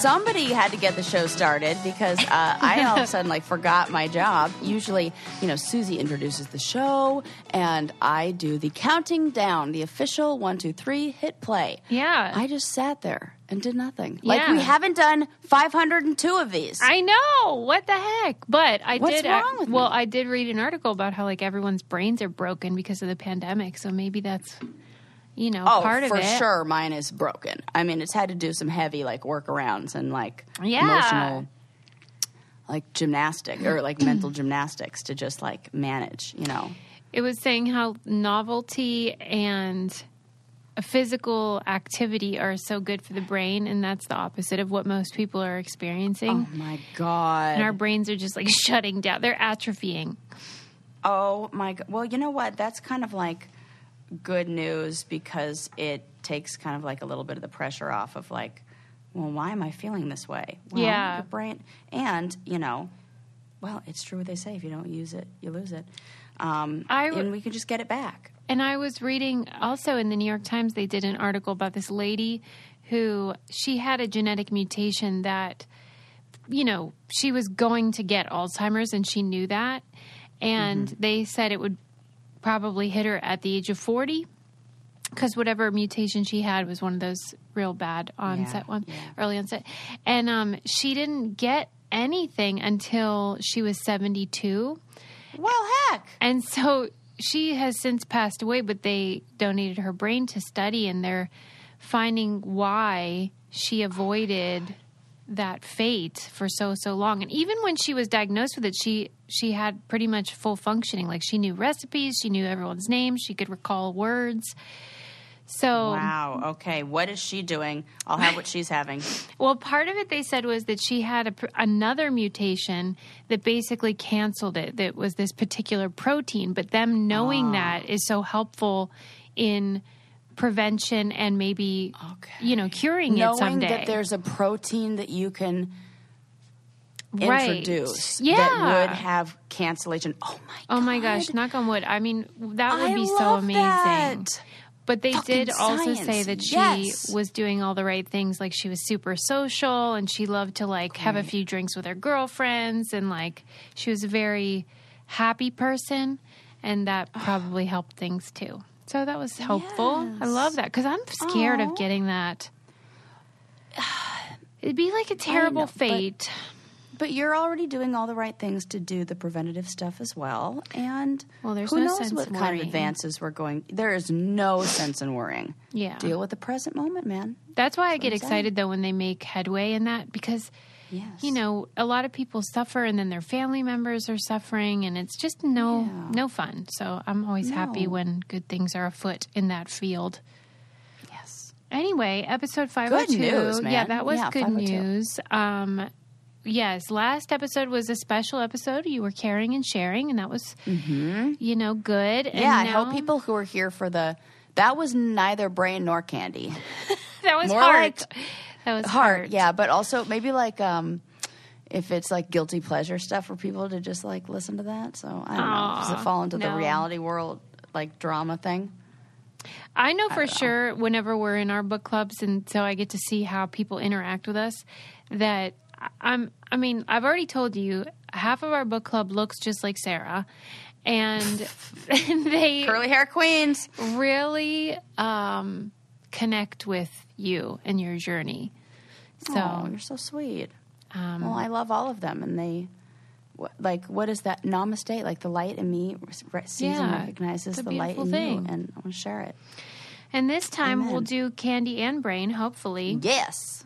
somebody had to get the show started because uh, I all of a sudden like forgot my job. Usually, you know, Susie introduces the show, and I do the counting down, the official one, two, three, hit play. Yeah. I just sat there and did nothing. Like Yeah. we haven't done 502 of these. I know what the heck, but I What's did. wrong with well, me? I did read an article about how like everyone's brains are broken because of the pandemic. So maybe that's you know Oh, part of for it. For sure, mine is broken. I mean, it's had to do some heavy like workarounds and like Yeah. emotional, like gymnastic or like mental gymnastics to just like manage. You know, It was saying how novelty and physical activity are so good for the brain, and that's the opposite of what most people are experiencing. oh my god, And our brains are just like shutting down; they're atrophying. Oh my god. Well, you know what? That's kind of like good news because it takes kind of like a little bit of the pressure off of like, well, why am I feeling this way? Well, Yeah. brain and you know, well, it's true what they say: if you don't use it, you lose it. Um, I w- and we can just get it back. And I was reading also in the New York Times, they did an article about this lady who she had a genetic mutation that, you know, she was going to get Alzheimer's and she knew that. And they said it would probably hit her at the age of 40 because whatever mutation she had was one of those real bad onset one, yeah. early onset. And um, she didn't get anything until she was 72. Well, heck. And so she has since passed away, but they donated her brain to study, and they're finding why she avoided that fate for so so long. And even when she was diagnosed with it, she she had pretty much full functioning. Like she knew recipes, she knew everyone's names, she could recall words. So Wow. Okay. What is she doing? I'll have what she's having. Well, part of it they said was that she had a, another mutation that basically canceled it. That was this particular protein, but them knowing ah. that is so helpful in prevention and maybe you know curing it someday. that there's a protein that you can Right. introduce Yeah. that would have cancellation. Oh my oh my gosh, knock on wood. I mean, that would I be so amazing. that. But they Fucking did also say that she yes. was doing all the right things. Like she was super social and she loved to like have a few drinks with her girlfriends and like she was a very happy person and that probably helped things too. So that was helpful. I love that because I'm scared Aw. of getting that. It'd be like a terrible know, fate. But you're already doing all the right things to do the preventative stuff as well. And Well, there's who no knows sense what in kind of worrying. advances we're going. There is no sense in worrying. Yeah. Deal with the present moment, man. That's why I get I'm saying. excited though when they make headway in that because Yes. you know a lot of people suffer and then their family members are suffering and it's just no Yeah. no fun. So I'm always happy when good things are afoot in that field. Yes. Anyway, episode 502. news. Yeah, that was Yeah, good news. Um yes, last episode was a special episode. You were caring and sharing and that was you know good. And Mm-hmm. Yeah, I hope people who are here for the. That was neither brain nor candy. that was more heart. like that was Heart, heart. yeah, but also maybe like um, if it's like guilty pleasure stuff for people to just like listen to that. So I don't know. Does it fall into the reality world like drama thing? I know for sure whenever we're in our book clubs and so I get to see how people interact with us that I'm I mean, I've already told you half of our book club looks just like Sarah and they Curly hair queens. really um, connect with you and your journey. So oh, you're so sweet. um, Well, I love all of them, and they. Like what is that namaste like the light in me sees and recognizes the light in thing. you and i want to share it and this time we'll do candy and brain, hopefully. yes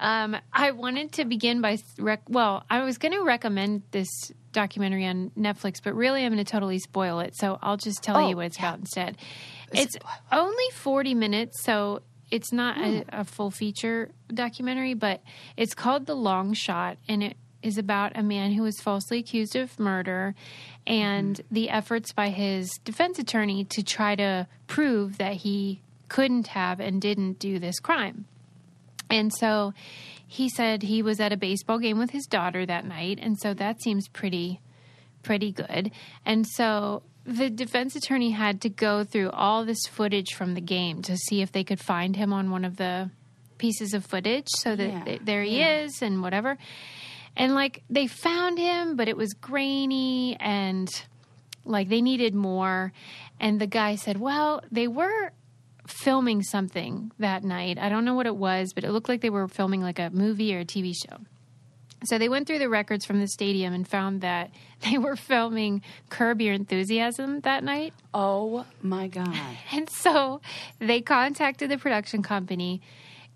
Um, I wanted to begin by rec- well, I was going to recommend this documentary on Netflix, but really I'm going to totally spoil it. So I'll just tell Oh, you what it's yeah. about instead. It's It's only 40 minutes, so it's not a, a full feature documentary, but it's called The Long Shot, and it is about a man who was falsely accused of murder and the efforts by his defense attorney to try to prove that he couldn't have and didn't do this crime. And so he said he was at a baseball game with his daughter that night, and so that seems pretty pretty good. And so the defense attorney had to go through all this footage from the game to see if they could find him on one of the pieces of footage so that Yeah. th- there he is and whatever. And like they found him, but it was grainy and like they needed more. And the guy said, Well, they were filming something that night. I don't know what it was, but it looked like they were filming like a movie or a TV show. So they went through the records from the stadium and found that they were filming Curb Your Enthusiasm that night. Oh my god. And so they contacted the production company,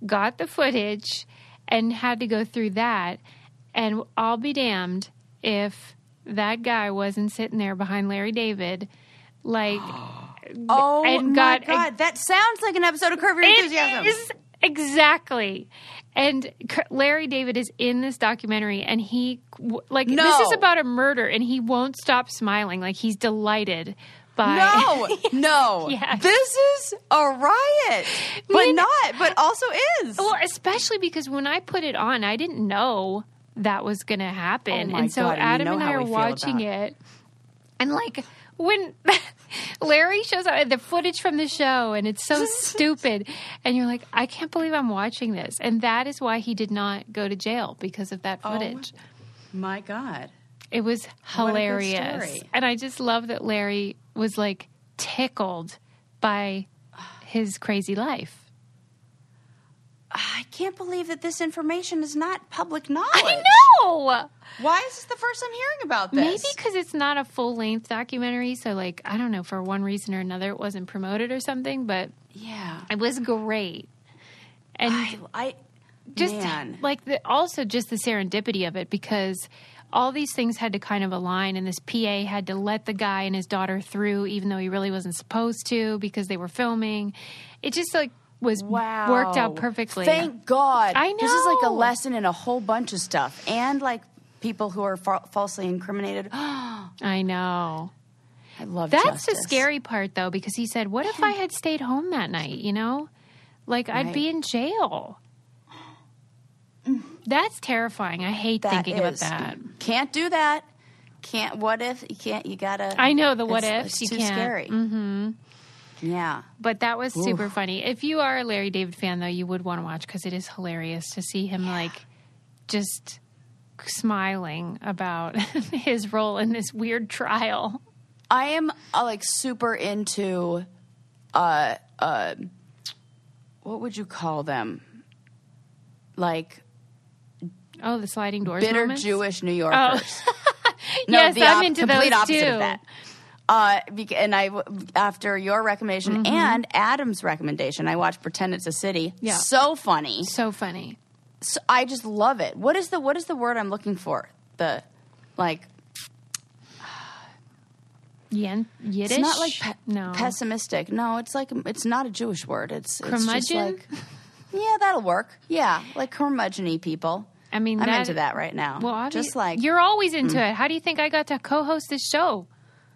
got the footage, and had to go through that. And I'll be damned if that guy wasn't sitting there behind Larry David, like Oh And my got- god. That sounds like an episode of Curb Your Enthusiasm. It is exactly. And Larry David is in this documentary, and he like this is about a murder, and he won't stop smiling, like he's delighted by. No, no. Yes. This is a riot, but Mean- not, but also is. Well, especially because when I put it on, I didn't know that was going to happen, Oh and so God, and you Adam know and I are watching it, and like when Larry shows up the footage from the show, and it's so stupid, and you're like, I can't believe I'm watching this, and that is why he did not go to jail because of that Oh, footage. my god. It was What a good hilarious, and I just love that Larry was like tickled by his crazy life. I can't believe that this information is not public knowledge. I know. Why is this the first I'm hearing about this? Maybe because it's not a full length documentary, so like I don't know, for one reason or another, it wasn't promoted or something. But Yeah. it was great, and I, I just man. like the, also just the serendipity of it because all these things had to kind of align, and this PA had to let the guy and his daughter through, even though he really wasn't supposed to because they were filming. It just like was wow. worked out perfectly. Thank God. I know. This is like a lesson in a whole bunch of stuff, and like people who are fa- falsely incriminated. I know. I love That's justice. the scary part, though, because he said, "What if I had stayed home that night? You know, like I'd be in jail." That's terrifying. I hate That thinking about that. Can't do that. Can't. What if you can't? You gotta. I know the what it's- ifs. It's you too can't. scary. Mm-hmm. Yeah. But that was super funny. If you are a Larry David fan, though, you would want to watch because it is hilarious to see him like just smiling about his role in this weird trial. I am uh, like super into, uh, uh, what would you call them? Like Oh, the sliding doors. bitter moments? Jewish New Yorkers. yes, the I'm op- into complete those opposite too. of that. Uh, and I, after your recommendation Mm-hmm. and Adam's recommendation, I watched Pretend It's a City. Yeah. So funny. So funny. So I just love it. What is the what is the word I'm looking for? The like Yen- Yiddish. it's not like pe- no pessimistic. No, it's like it's not a Jewish word. It's, it's just like yeah, that'll work. Yeah, like curmudgeon people. I mean, I'm that- into that right now. Well, just like you're always into it. How do you think I got to co-host this show?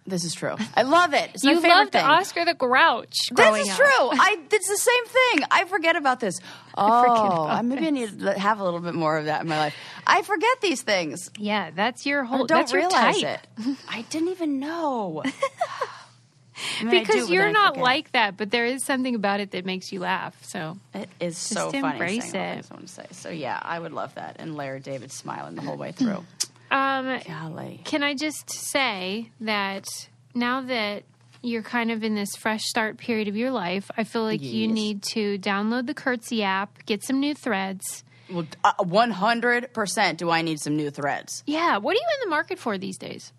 This is true. I love it. It's you loved thing. Oscar the Grouch. This is true. I it's the same thing. I forget about this. Oh, I maybe I need to have a little bit more of that in my life. I forget these things. Yeah, that's your whole. Or don't realize it. I didn't even know. I mean, I do, Because you're not like that, but there is something about it that makes you laugh. So It is so funny. embrace it. things I want to say. So yeah, I would love that. And Larry David smiling the whole way through. Um, Golly. can I just say that now that you're kind of in this fresh start period of your life, I feel like you need to download the Curtsy app, get some new threads. Well, uh, one hundred percent. Do I need some new threads? Yeah, what are you in the market for these days?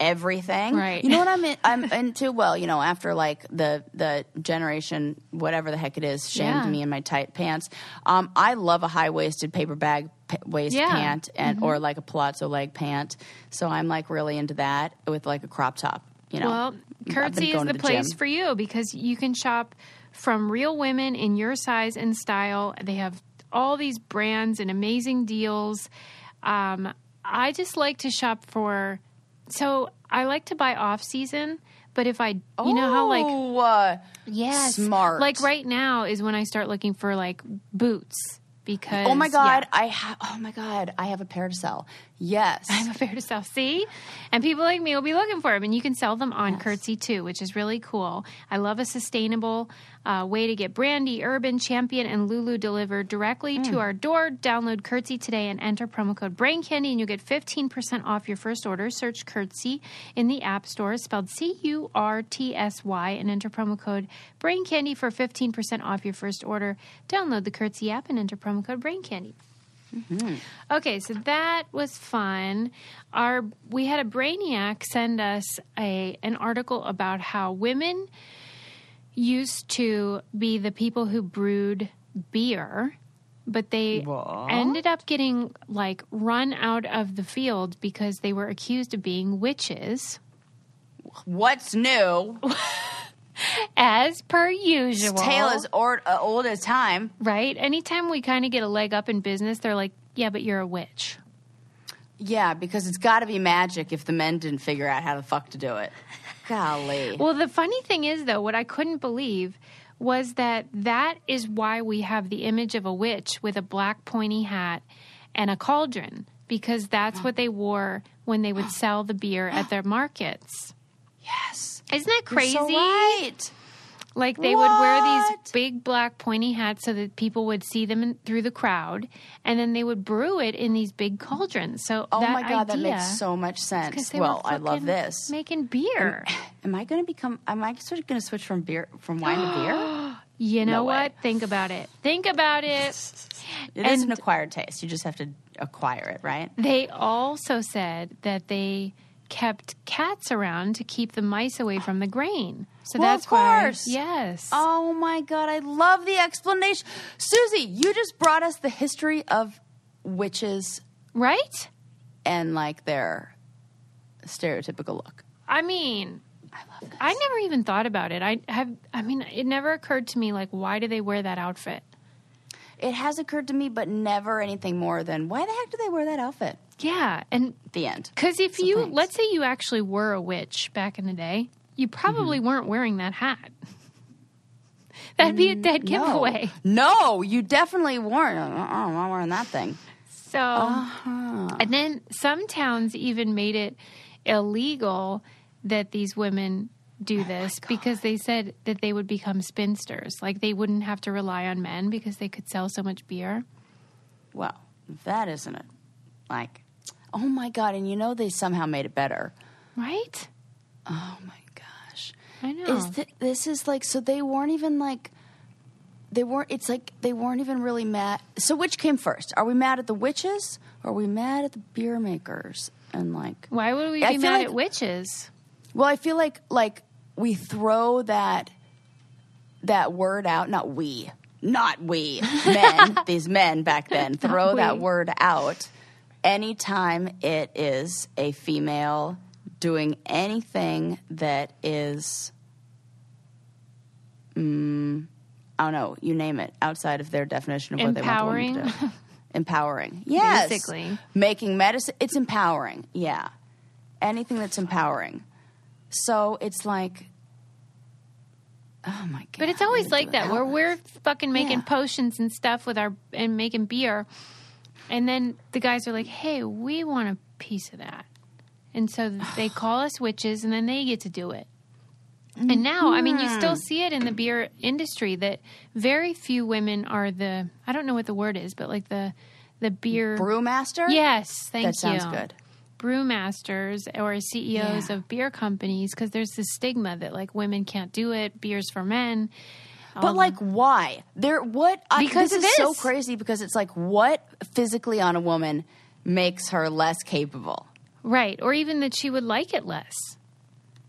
Everything, Right. You know what I'm in, I'm into. Well, you know, after like the the generation, whatever the heck it is, shamed Yeah. me in my tight pants. Um, I love a high waisted paper bag waist Yeah. Mm-hmm. pant and or like a palazzo leg pant. So I'm like really into that with like a crop top. You know, Well, Curtsy is going the, place for you because you can shop from real women in your size and style. They have all these brands and amazing deals. Um, I just like to shop for. So I like to buy off season, but if I, you know how like Oh, uh, yes, smart. Like right now is when I start looking for like boots because oh my god, yeah. I have. Oh my god, I have a pair to sell. Yes, I have a pair to sell. See? And people like me will be looking for them. And you can sell them on Curtsy too, which is really cool. I love a sustainable uh, way to get Brandy, Urban, Champion, and Lulu delivered directly to our door. Download Curtsy today and enter promo code Brain Candy, and you'll get 15% off your first order. Search Curtsy in the App Store, spelled C U R T S Y, and enter promo code Brain Candy for 15% off your first order. Download the Curtsy app and enter promo code Brain Candy. Okay, so that was fun. Our we had a brainiac send us a an article about how women used to be the people who brewed beer, but they ended up getting like run out of the field because they were accused of being witches, What's new? as per usual. Tale is or, uh, old as time. right. Anytime we kind of get a leg up in business, they're like, "Yeah, but you're a witch." Yeah, because it's got to be magic if the men didn't figure out how the fuck to do it. Golly. Well, the funny thing is, though, what I couldn't believe was that that is why we have the image of a witch with a black pointy hat and a cauldron, because that's what they wore when they would sell the beer at their markets. yes. Isn't that crazy? You're so right. Like they would wear these big black pointy hats so that people would see them in, through the crowd, and then they would brew it in these big cauldrons. So Oh that my god, that makes so much sense. Well, I love this. making beer. Am I going to become? Am I sort of going to switch from beer from wine to beer? You know No what? Think about it. Think about it. It is an And- acquired taste. You just have to acquire it, right? They also said that they kept cats around to keep the mice away from the grain. So Well, that's of why. course. Yes. Oh my god, I love the explanation. Susie, you just brought us the history of witches Right? and like their stereotypical look. I mean, I love this. I never even thought about it. I have. I mean, it never occurred to me like, why do they wear that outfit? It has occurred to me, but never anything more than why the heck do they wear that outfit? Yeah, and The end. because if So you thanks. let's say you actually were a witch back in the day, you probably Mm-hmm. weren't wearing that hat. That'd be a dead giveaway. No, no you definitely weren't. Uh-uh, I'm not wearing that thing. So, and then some towns even made it illegal that these women do this because they said that they would become spinsters. Like they wouldn't have to rely on men because they could sell so much beer. Well, that isn't it. Like, oh my god! And you know they somehow made it better. Right? Oh my. I know. Is th- this is like so they weren't even like they weren't it's like they weren't even really mad so which came first are we mad at the witches or are we mad at the beer makers and like Why would we I be feel mad like- at witches? well i feel like like we throw that that word out not we not we men these men back then throw that word out anytime it is a female doing anything that is mm, I don't know, you name it, outside of their definition of what they want the woman to do. Empowering. Yes. Basically. Making medicine it's empowering. Yeah. Anything that's empowering. So it's like Oh my god. But it's always like that where we're fucking making Yeah. potions and stuff with our and making beer. And then the guys are like, "Hey, we want a piece of that." And so they call us witches and then they get to do it. And now, I mean, you still Mm-hmm. see it in the beer industry that very few women are the I don't know what the word is, but like the the beer Brewmaster? Yes, thank you. That sounds good. Brewmasters or CEOs Yeah. of beer companies because there's this stigma that like women can't do it, beer's for men. But like, why? There, what? I, Because this is so crazy because it's like, what physically on a woman makes her less capable? Right. Or even that she would like it less.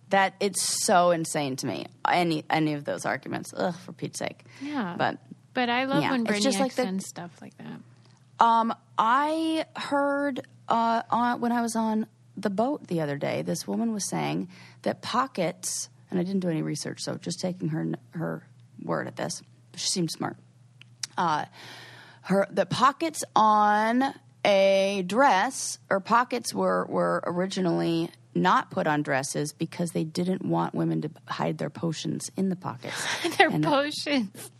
That it's so insane to me. Any any of those arguments, ugh, for Pete's sake. Yeah. But But I love Yeah, when Brittany just like the- stuff like that. um, I heard uh, on when I was on the boat the other day, this woman was saying that pockets, and I didn't do any research, so just taking her her word at this. She seemed smart. Uh, her the pockets on a dress or pockets were were originally not put on dresses because they didn't want women to hide their potions in the pockets. Their And- uh, potions.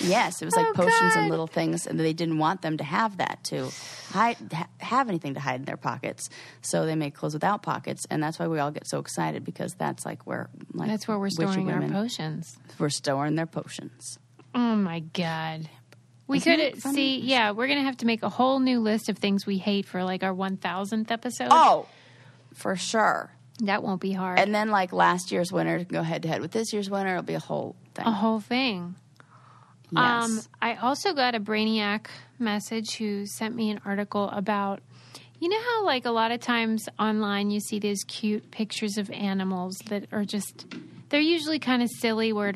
Yes, it was like Oh, potions God. and little things, and they didn't want them to have that to hide, ha- have anything to hide in their pockets. So they made clothes without pockets, and that's why we all get so excited because that's like where like That's where we're storing our potions. We're storing their potions. Oh my god. We could see, yeah, we're gonna have to make a whole new list of things we hate for like our one thousandth episode. Oh, for sure. that won't be hard. And then like last year's winner go head to head with this year's winner. It'll be a whole thing. a whole thing. yes. Um, I also got a Brainiac message who sent me an article about, you know how like a lot of times online you see these cute pictures of animals that are just, they're usually kind of silly. Where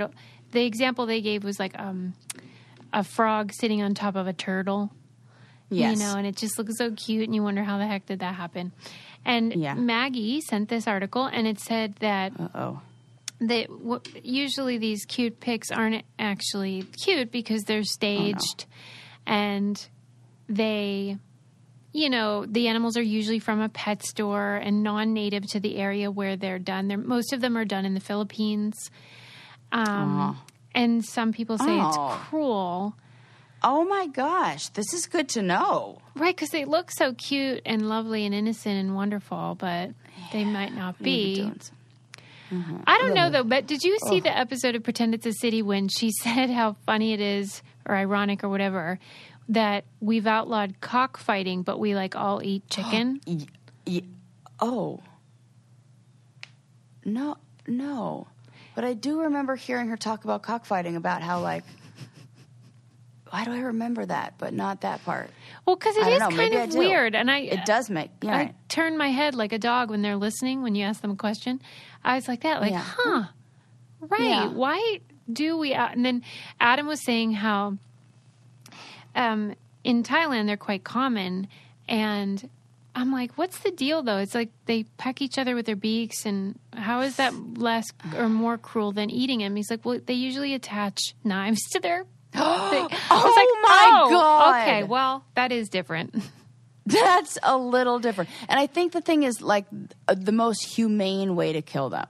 the example they gave was like um, a frog sitting on top of a turtle. yes. You know, and it just looks so cute, and you wonder how the heck did that happen. And Yeah. Maggie sent this article, and it said that oh. they w- usually these cute pics aren't actually cute because they're staged and they you know the animals are usually from a pet store and non-native to the area where they're done they're, most of them are done in the philippines um, and some people say Oh. it's cruel Oh my gosh, this is good to know. right because they look so cute and lovely and innocent and wonderful but they might not be some- mm-hmm. I don't know though, but did you see the episode of Pretend It's a City when she said how funny it is or ironic or whatever that we've outlawed cockfighting, but we like all eat chicken? y- y- oh. No, no. But I do remember hearing her talk about cockfighting about how like why do I remember that, but not that part? well, because it is know, kind of weird, and I It does make yeah. I turn my head like a dog when they're listening when you ask them a question. I was like that, like, Yeah. huh, right? Yeah. Why do we? And then Adam was saying how um, in Thailand they're quite common, and I'm like, what's the deal though? It's like they peck each other with their beaks, and how is that less or more cruel than eating them? He's like, well, they usually attach knives to their. thing. I was Oh like, my oh, God. Okay, well, that is different. That's a little different. And I think the thing is like the most humane way to kill them.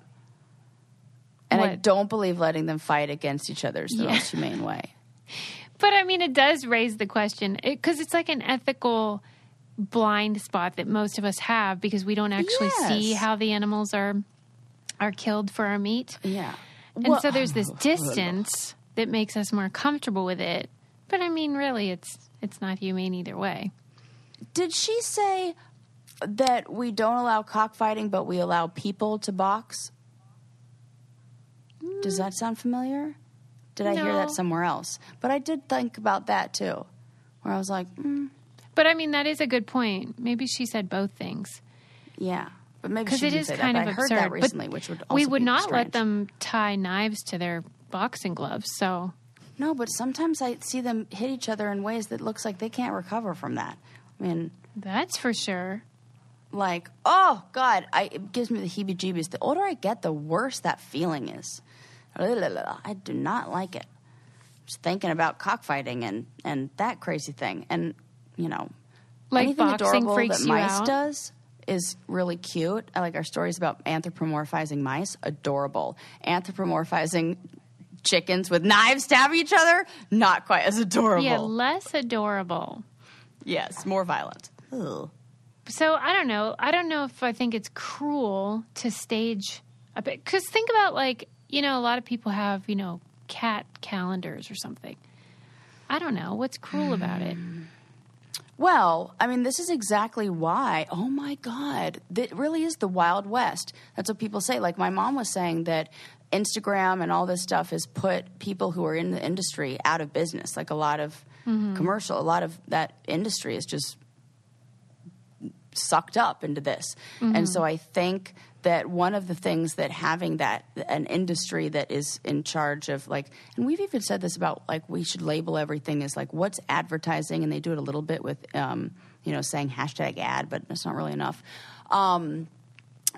And I don't believe letting them fight against each other is the Yeah. most humane way. But I mean, it does raise the question because it's like an ethical blind spot that most of us have because we don't actually see how the animals are are killed for our meat, Yeah. and so there's this distance that makes us more comfortable with it. But I mean, really, it's it's not humane either way. Did she say that we don't allow cockfighting, but we allow people to box? Does that sound familiar? Did I hear that somewhere else? But I did think about that too, where I was like, mm, But I mean, that is a good point. Maybe she said both things yeah. But maybe because it is kind that. of but I heard absurd. that recently, but which would also we would be not strange. let them tie knives to their boxing gloves. So No, but sometimes I see them hit each other in ways that looks like they can't recover from that. I mean, that's for sure. like, oh God, I, it gives me the heebie-jeebies. The older I get, the worse that feeling is. I do not like it. Just thinking about cockfighting and and that crazy thing, and you know, Like anything boxing adorable freaks that you mice out? does is really cute. I like our stories about anthropomorphizing mice. Adorable. Anthropomorphizing chickens with knives stabbing each other. Not quite as adorable. Yeah, less adorable. Yes, more violent. Ugh. So I don't know. I don't know if I think it's cruel to stage a bit. Because think about like you know, a lot of people have you know cat calendars or something. I don't know what's cruel about it. Well, I mean, this is exactly why. Oh my God, that really is the Wild West. That's what people say. Like my mom was saying that Instagram and all this stuff has put people who are in the industry out of business. Like a lot of mm-hmm. commercial, a lot of that industry is just sucked up into this. And mm-hmm. so I think that one of the things that having that an industry that is in charge of like and we've even said this about like we should label everything as like what's advertising and they do it a little bit with um, you know saying hashtag ad but that's not really enough um,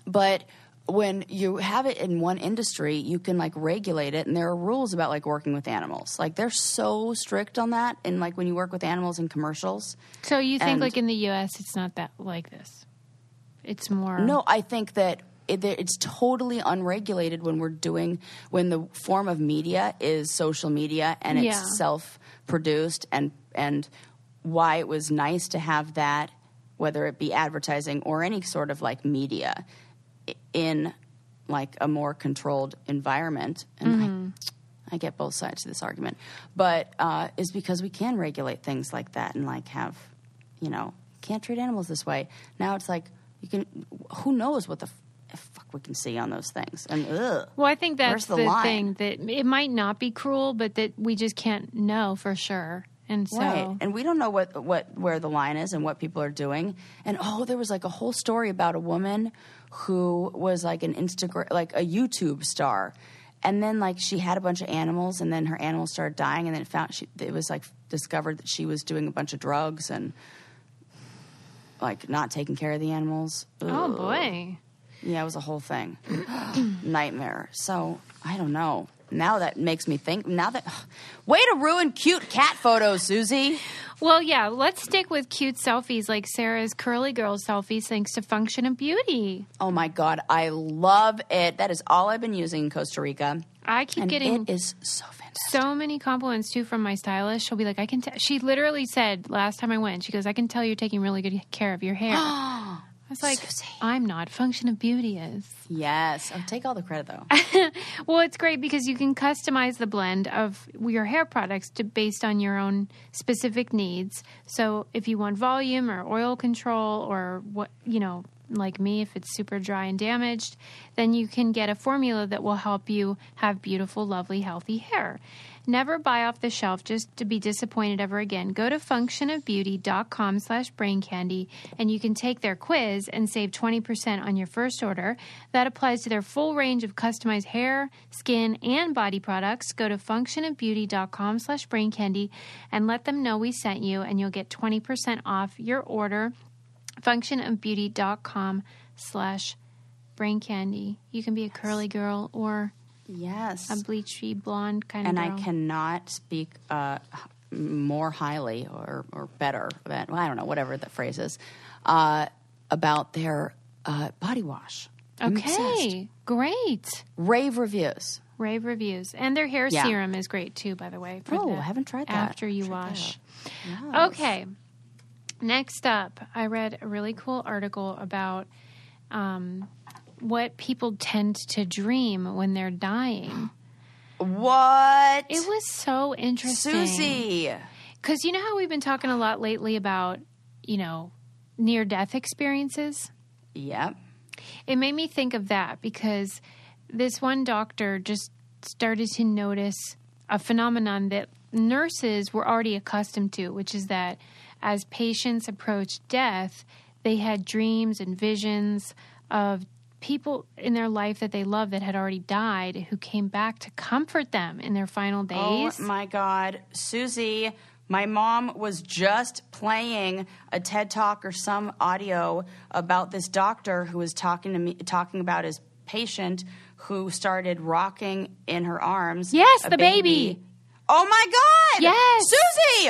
but when you have it in one industry, you can like regulate it, and there are rules about like working with animals. Like they're so strict on that, and like when you work with animals in commercials. So you think And- like in the U.S. it's not that like this? It's more No, I think that it, it's totally unregulated when we're doing when the form of media is social media and it's Yeah. self-produced and and why it was nice to have that whether it be advertising or any sort of like media in like a more controlled environment. And I, I get both sides of this argument. But uh, is because we can regulate things like that and like have you know can't treat animals this way. Now it's like you can who knows what the we can see on those things and ugh. Well, I think that's the the, thing that it might not be cruel, but that we just can't know for sure. And so, Right. And we don't know what, what where the line is and what people are doing. And oh, there was like a whole story about a woman who was like an Instagram like a YouTube star. And then like she had a bunch of animals and then her animals started dying and then it found she it was like discovered that she was doing a bunch of drugs and like not taking care of the animals. oh boy, Yeah, it was a whole thing. Nightmare. So, I don't know. Now that makes me think. Now that. Way to ruin cute cat photos, Susie. Well, yeah, let's stick with cute selfies like Sarah's curly girl selfies thanks to Function of Beauty. Oh my God. I love it. That is all I've been using in Costa Rica. I keep And getting it is so fantastic. so many compliments too from my stylist. She'll be like, I can tell. She literally said last time I went, she goes, I can tell you're taking really good care of your hair. I was like, Susie. I'm not. Function of Beauty is. Yes. I'll take all the credit, though. Well, it's great because you can customize the blend of your hair products to based on your own specific needs. So, if you want volume or oil control or what, you know, like me if it's super dry and damaged, then you can get a formula that will help you have beautiful, lovely, healthy hair. Never buy off the shelf just to be disappointed ever again. Go to functionofbeauty.com slash brain candy and you can take their quiz and save 20% on your first order. That applies to their full range of customized hair, skin, and body products. Go to functionofbeauty.com slash brain candy and let them know we sent you and you'll get 20% off your order. Functionofbeauty.com slash brain candy. You can be a curly girl or Yes. a bleachy blonde kind of and. I cannot speak uh, more highly or, or better than, well, I don't know, whatever the phrase is, uh, about their uh, body wash. Okay, great. Rave reviews. Rave reviews. And their hair Yeah. serum is great too, by the way. Oh, the- I haven't tried that. After you wash. out. Okay. Next up, I read a really cool article about um, what people tend to dream when they're dying. What? It was so interesting. Susie. Because you know how we've been talking a lot lately about, you know, near death experiences? Yep. It made me think of that because this one doctor just started to notice a phenomenon that nurses were already accustomed to, which is that as patients approached death, they had dreams and visions of people in their life that they loved that had already died who came back to comfort them in their final days. Oh my God, Susie. My mom was just playing a TED talk or some audio about this doctor who was talking to me, talking about his patient who started rocking in her arms. Yes, the baby. Oh my God! Yes. Susie.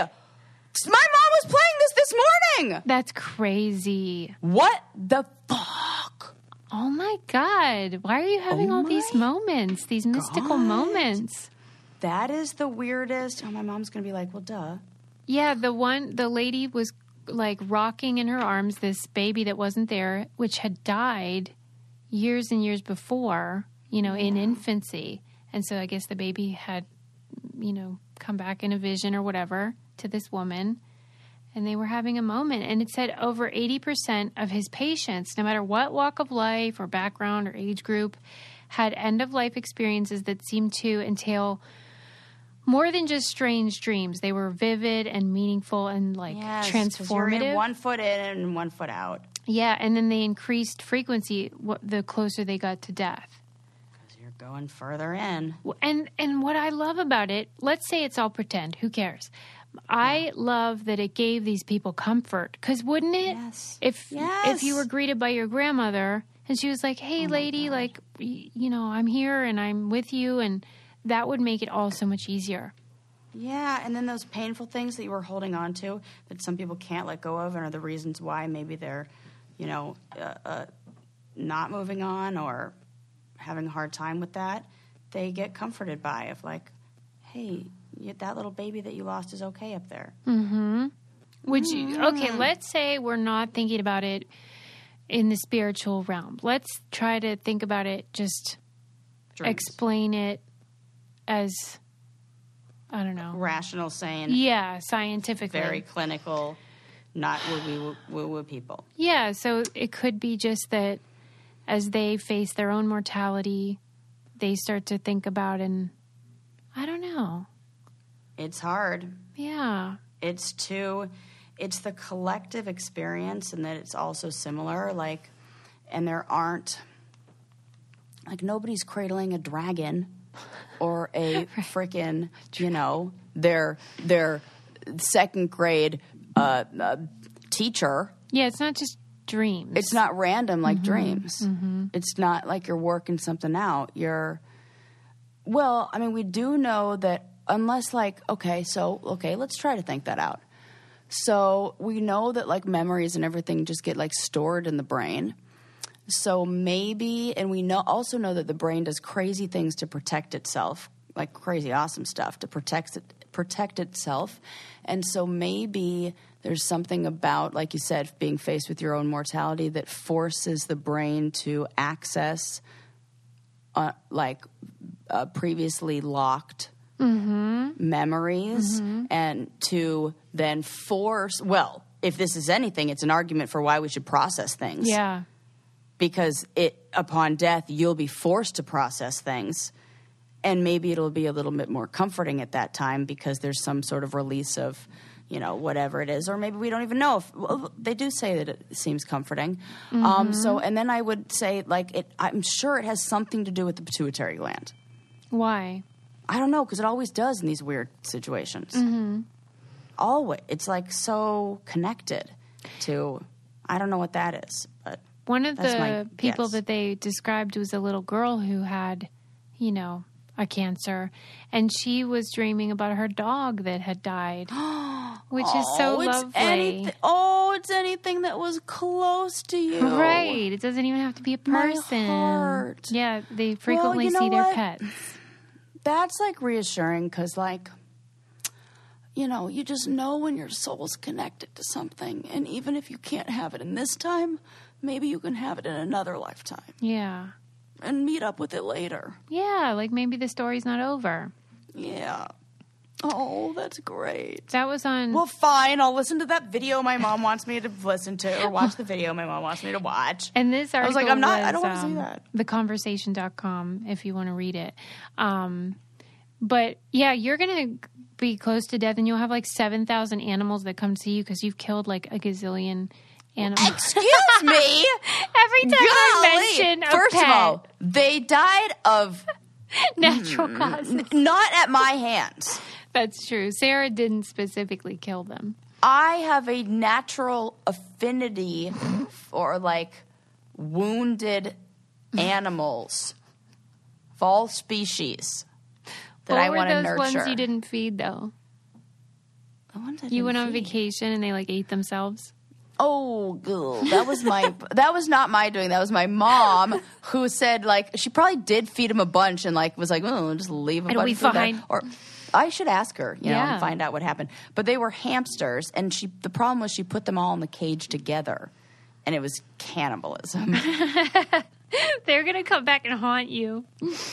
My mom was playing this this morning. That's crazy. What the fuck? Oh my God. Why are you having Oh all these moments, these mystical God. moments? That is the weirdest. Oh, my mom's gonna be like, well, duh. Yeah, the one, the lady was like rocking in her arms this baby that wasn't there, which had died years and years before, you know, in infancy. And so I guess the baby had, you know, come back in a vision or whatever to this woman. And they were having a moment. And it said over 80% of his patients, no matter what walk of life or background or age group, had end of life experiences that seemed to entail more than just strange dreams. They were vivid and meaningful and like Yes, 'cause You're in transformative. one foot in and one foot out. yeah, and then they increased frequency the closer they got to death. Because you're going further in. And and what I love about it, let's say it's all pretend. Who cares? I love that it gave these people comfort. Because wouldn't it? Yes. If Yes. if you were greeted by your grandmother and she was like, Oh "Hey, lady, like, you know, I'm here and I'm with you," and that would make it all so much easier. Yeah, and then those painful things that you were holding on to that some people can't let go of, and are the reasons why maybe they're, you know, uh, uh, not moving on or having a hard time with that. They get comforted by of like, hey, y- that little baby that you lost is okay up there. Would you? Mm. Okay, let's say we're not thinking about it in the spiritual realm. Let's try to think about it. Just Dreams. explain it as I don't know. rational, saying. Yeah, scientifically. very clinical, not woo woo woo people. Yeah, so it could be just that as they face their own mortality, they start to think about and I don't know. It's hard. Yeah. it's too it's the collective experience and that it's also similar like and there aren't like nobody's cradling a dragon or a freaking you know their their second grade uh, uh, teacher Yeah, it's not just dreams. it's not random like dreams. It's not like you're working something out. You're, well, I mean, we do know that unless, like, okay, so, okay, let's try to think that out. So we know that, like, memories and everything just get, like, stored in the brain. So maybe, and we know also know that the brain does crazy things to protect itself, like crazy awesome stuff to protect it, protect itself. And so maybe there's something about, like you said, being faced with your own mortality that forces the brain to access, uh, like uh, previously locked Mm-hmm. memories mm-hmm. and to then force well if this is anything it's an argument for why we should process things. Yeah. because it upon death you'll be forced to process things. And maybe it'll be a little bit more comforting at that time because there's some sort of release of you know whatever it is. Or maybe we don't even know if well, they do say that it seems comforting. Um, so mm-hmm. and then i would say like it i'm sure it has something to do with the pituitary gland. Why? I don't know because it always does in these weird situations. Mm-hmm. Always, it's like so connected to. I don't know what that is, but One of the people guess. that they described was a little girl who had, you know, a cancer, and she was dreaming about her dog that had died, which is so oh, lovely. anything. Oh, it's anything that was close to you, Right. It doesn't even have to be a person. Yeah, they frequently you know see their what? pets. That's like reassuring because, like, you know, you just know when your soul's connected to something, and even if you can't have it in this time, maybe you can have it in another lifetime Yeah. and meet up with it later. Yeah, like maybe the story's not over. Yeah. Oh, that's great. That was on Well, fine. I'll listen to that video my mom wants me to listen to, or watch the video my mom wants me to watch. And this article I was like, I'm not- I don't wanna see um, that. Theconversation.com if you want to read it. Um, but yeah, you're going to be close to death and you'll have like 7,000 animals that come see you because you've killed like a gazillion animals. Excuse me. Every time I mention a First pet, of all, they died of natural causes. not at my hands. That's true. Sarah didn't specifically kill them. I have a natural affinity for like wounded animals, of all species that what I want to those nurture. ones you didn't feed though? The ones I You went on feed. vacation and they like ate themselves. Oh, goo. that was my that was not my doing. That was my mom who said like she probably did feed him a bunch and like was like, oh, just leave a It'll bunch be of food Or I should ask her, you know, Yeah. and find out what happened. But they were hamsters, and she the problem was she put them all in the cage together, and it was cannibalism. They're gonna come back and haunt you.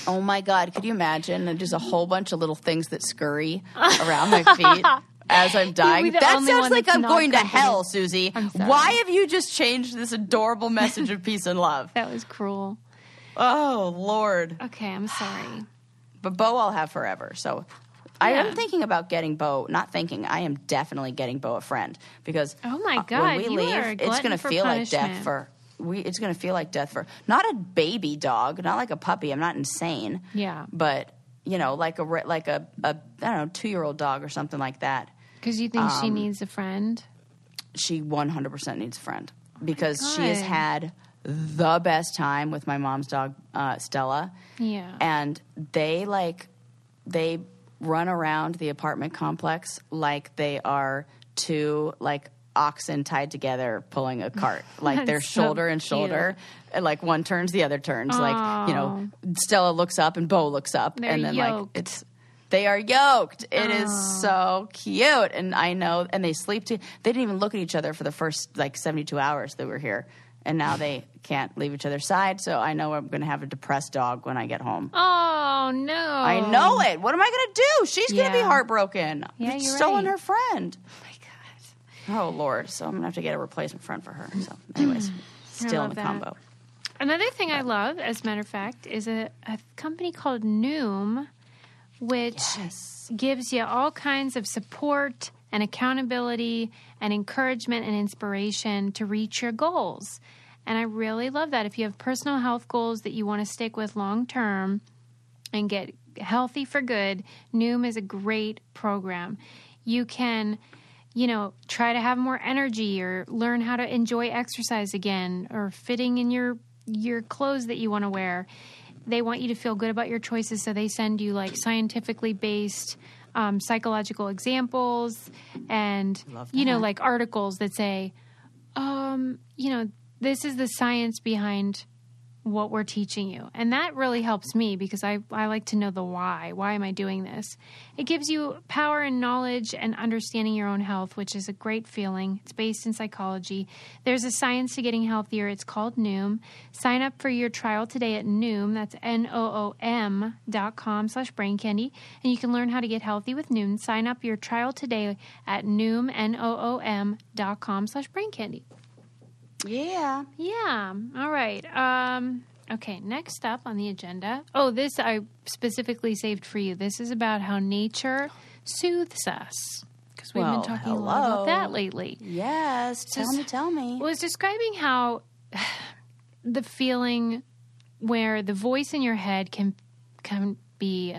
oh my god, could you imagine? And just a whole bunch of little things that scurry around my feet. As I'm dying, that sounds like I'm going to hell, Susie. Why have you just changed this adorable message of peace and love? That was cruel. Oh Lord! Okay, I'm sorry. But Bo, I'll have forever. So I am thinking about getting Bo. Not thinking. I am definitely getting Bo a friend because Oh my uh, God, when we leave, it's going to feel like death for we. It's going to feel like death for not a baby dog, not like a puppy. I'm not insane. Yeah. but you know, like a like a, a I don't know two year old dog or something like that. Because you think Um, she needs a friend? She 100 percent needs a friend because she has had the best time with my mom's dog uh, Stella. Yeah. and they like they run around the apartment complex like they are two like oxen tied together pulling a cart. Like they're so shoulder and shoulder. And like one turns the other turns. Like you know stella looks up and bo looks up. They're and then yoked. like it's they are yoked. It is so cute. And i know and they sleep too they didn't even look at each other for the first like 72 hours that we're here and now they can't leave each other's side so i know i'm going to have a depressed dog when i get home Oh no! I know it. What am I going to do? She's going to be heartbroken. Yeah, you're stolen right. her friend. Oh my god. Oh Lord! So I'm going to have to get a replacement friend for her. So, anyways, still in the that. combo. Another thing I love, as a matter of fact, is a, a company called Noom, which gives you all kinds of support and accountability and encouragement and inspiration to reach your goals. And I really love that. If you have personal health goals that you want to stick with long term and get healthy for good, Noom is a great program. You can, you know, try to have more energy or learn how to enjoy exercise again or fitting in your your clothes that you want to wear. They want you to feel good about your choices, so they send you like scientifically based um, psychological examples and you know like articles that say, um, you know, this is the science behind what we're teaching you. And that really helps me because I, I like to know the why. Why am I doing this? It gives you power and knowledge and understanding your own health, which is a great feeling. It's based in psychology. There's a science to getting healthier. It's called Noom. Sign up for your trial today at Noom. That's N-O-O-M dot com slash brain candy. And you can learn how to get healthy with Noom. Sign up your trial today at Noom, N-O-O-M dot com slash brain candy. Yeah. Yeah. All right. Um, okay. Next up on the agenda. Oh, this I specifically saved for you. This is about how nature soothes us because we've Well, been talking a lot about that lately. Yes. Tell me. Tell me. was describing how the feeling where the voice in your head can can be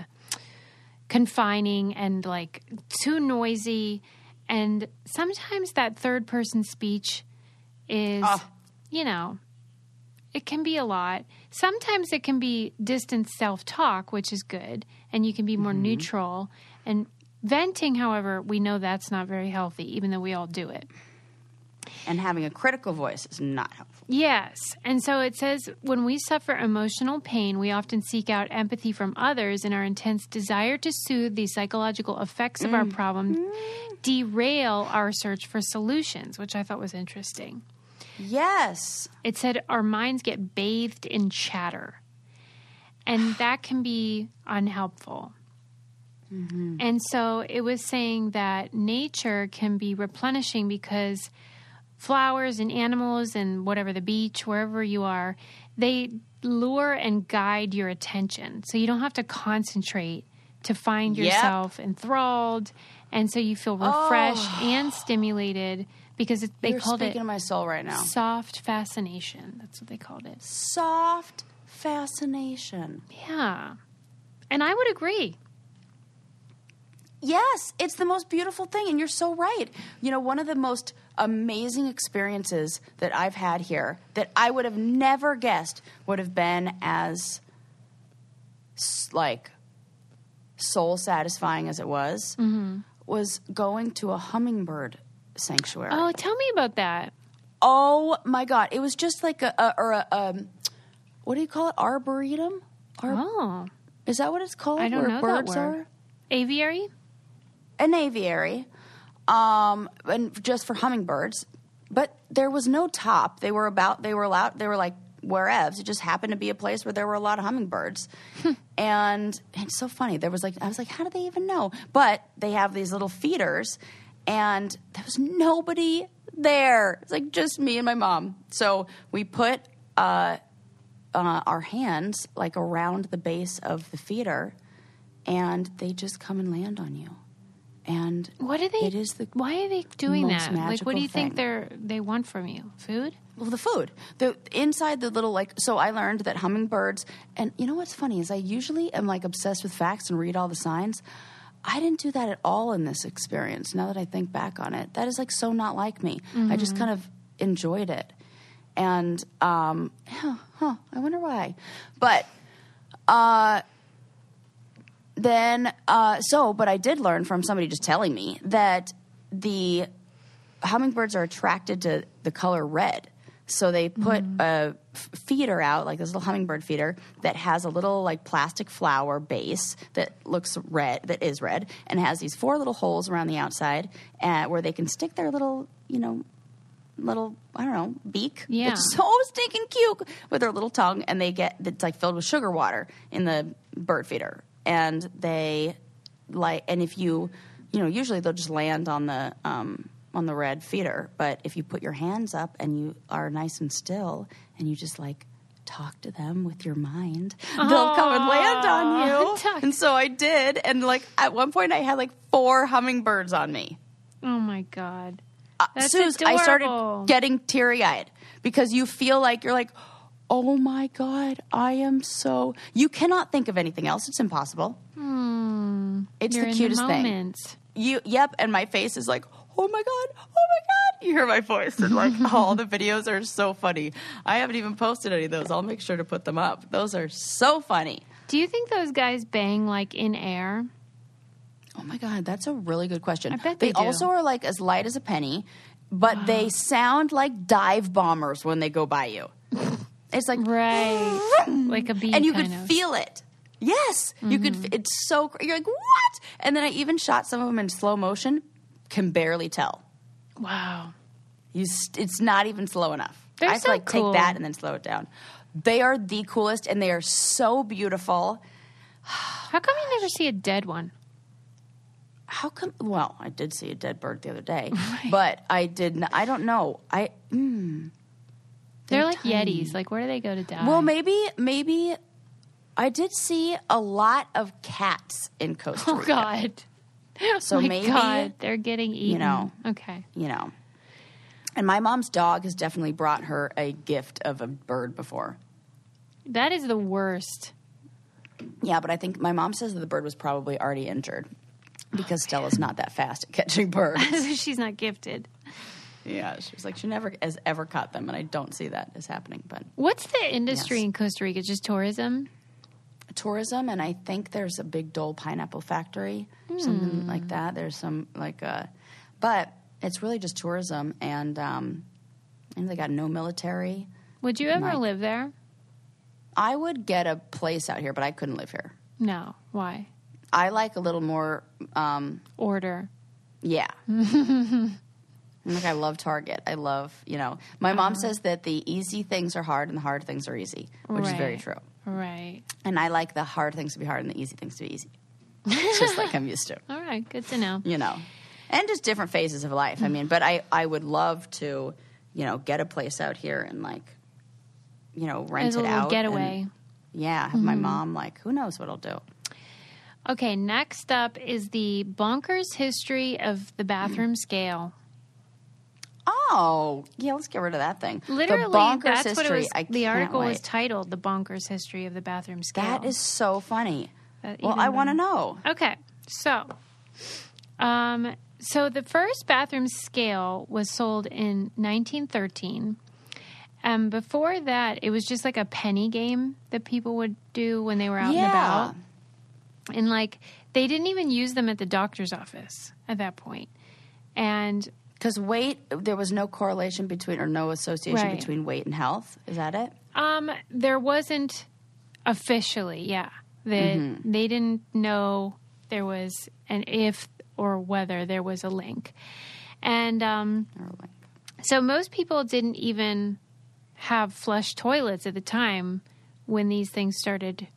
confining and like too noisy and sometimes that third person speech is ah. you know it can be a lot sometimes it can be distant self-talk which is good and you can be more mm-hmm. neutral and venting however we know that's not very healthy even though we all do it And having a critical voice is not helpful. Yes. And so it says when we suffer emotional pain, we often seek out empathy from others, and our intense desire to soothe the psychological effects of our mm-hmm. problem derail our search for solutions, which I thought was interesting. Yes. It said our minds get bathed in chatter, and that can be unhelpful. Mm-hmm. And so it was saying that nature can be replenishing because flowers and animals and whatever the beach, wherever you are, they lure and guide your attention. So you don't have to concentrate to find Yep. yourself enthralled. And so you feel refreshed oh. and stimulated because it, they You're called speaking it to my soul right now. soft fascination. That's what they called it. Soft fascination. Yeah. And I would agree. Yes, it's the most beautiful thing, and you're so right. You know, one of the most amazing experiences that I've had here that I would have never guessed would have been as like soul satisfying as it was mm-hmm. was going to a hummingbird sanctuary. Oh, tell me about that. Oh my god, it was just like a, a or a um, what do you call it? Arboretum? Ar- Oh, Is that what it's called? I don't where know that birds word. are? aviary? an aviary, um, and just for hummingbirds. But there was no top. They were about. They were allowed. They were like wherever. It just happened to be a place where there were a lot of hummingbirds, and it's so funny. There was like I was like, how do they even know? But they have these little feeders, and there was nobody there. It's like just me and my mom. So we put uh, uh, our hands like around the base of the feeder, and they just come and land on you. And What are they? It is the why are they doing that? Like, what do you think they're they want from you? Food? well, the food. The inside the little like. So I learned that hummingbirds. And you know what's funny is I usually am like obsessed with facts and read all the signs. I didn't do that at all in this experience. Now that I think back on it, that is like so not like me. I just kind of enjoyed it. and um, huh, huh, I wonder why. But uh, then, uh, so, but I did learn from somebody just telling me that the hummingbirds are attracted to the color red. So they put a f- feeder out, like this little hummingbird feeder, that has a little like plastic flower base that looks red, that is red, and has these four little holes around the outside, uh, where they can stick their little, you know, little I don't know beak. Yeah. It's so stinking cute with their little tongue, and they get it's like filled with sugar water in the bird feeder, and they like and if you you know usually they'll just land on the um, on the red feeder, but if you put your hands up and you are nice and still and you just like talk to them with your mind they'll come and land on you and so i did and like at one point i had like four hummingbirds on me Oh my god. That's Suze, I started getting teary eyed because you feel like you're like, oh my God, I am so. You cannot think of anything else. It's impossible. It's Hmm. You're the cutest the thing. You, yep, and my face is like, oh my God, oh my God. You hear my voice, and like all oh, the videos are so funny. I haven't even posted any of those. I'll make sure to put them up. Those are so funny. Do you think those guys bang like in air? Oh my god, that's a really good question. I bet they, they also are like as light as a penny, but they sound like dive bombers when they go by you. It's like Right. like a bee and you could of. feel it. Yes, you could. Mm-hmm. It's so. You're like what? And then I even shot some of them in slow motion. Can barely tell. wow. You. St- it's not even slow enough. They're I have so to like cool. take that and then slow it down. They are the coolest, and they are so beautiful. How come you never see a dead one? How come? Well, I did see a dead bird the other day, but I did. Not, I don't know. I hmm. They're, They're like tiny. yetis. Like where do they go to die? well, maybe maybe I did see a lot of cats in oh, Costa Oh God. So oh my maybe God, they're getting eaten. know. Okay. you know. And my mom's dog has definitely brought her a gift of a bird before. That is the worst. Yeah, but I think my mom says that the bird was probably already injured Oh, because Stella's not that fast at catching birds. She's not gifted. yeah, she was like she never has ever caught them, and I don't see that as happening. But What's the industry Yes. in Costa Rica? Just tourism? Tourism, and I think there's a big Dole pineapple factory, something like that. There's some like, uh, but it's really just tourism, and um, and they got no military. Would you ever Like- live there? I would get a place out here, but I couldn't live here. No. Why? I like a little more, um, Order. yeah. like I love Target. I love, you know. My mom says that the easy things are hard and the hard things are easy, which is very true. Right. And I like the hard things to be hard and the easy things to be easy. Just like I'm used to. All right. Good to know. you know, and just different phases of life. I mean, but I, I would love to, you know, get a place out here and like, you know, rent As a it little out. getaway. and, yeah, have my mm-hmm. mom like, who knows what I'll do. Okay. Next up is the bonkers history of the bathroom scale. Oh, yeah, let's get rid of that thing. Literally, the bonkers that's history. what it was. I the article was titled "The Bonkers History of the Bathroom Scale." That is so funny. Well, I want to know. Okay, so, um, so the first bathroom scale was sold in 1913. Um, before that, it was just like a penny game that people would do when they were out Yeah. and about, and like they didn't even use them at the doctor's office at that point. And Because weight, there was no correlation between or no association Right. between weight and health. Is that it? Um, there wasn't officially, yeah. They Mm-hmm. they didn't know there was an if or whether there was a link, and um, so most people didn't even have flush toilets at the time when these things started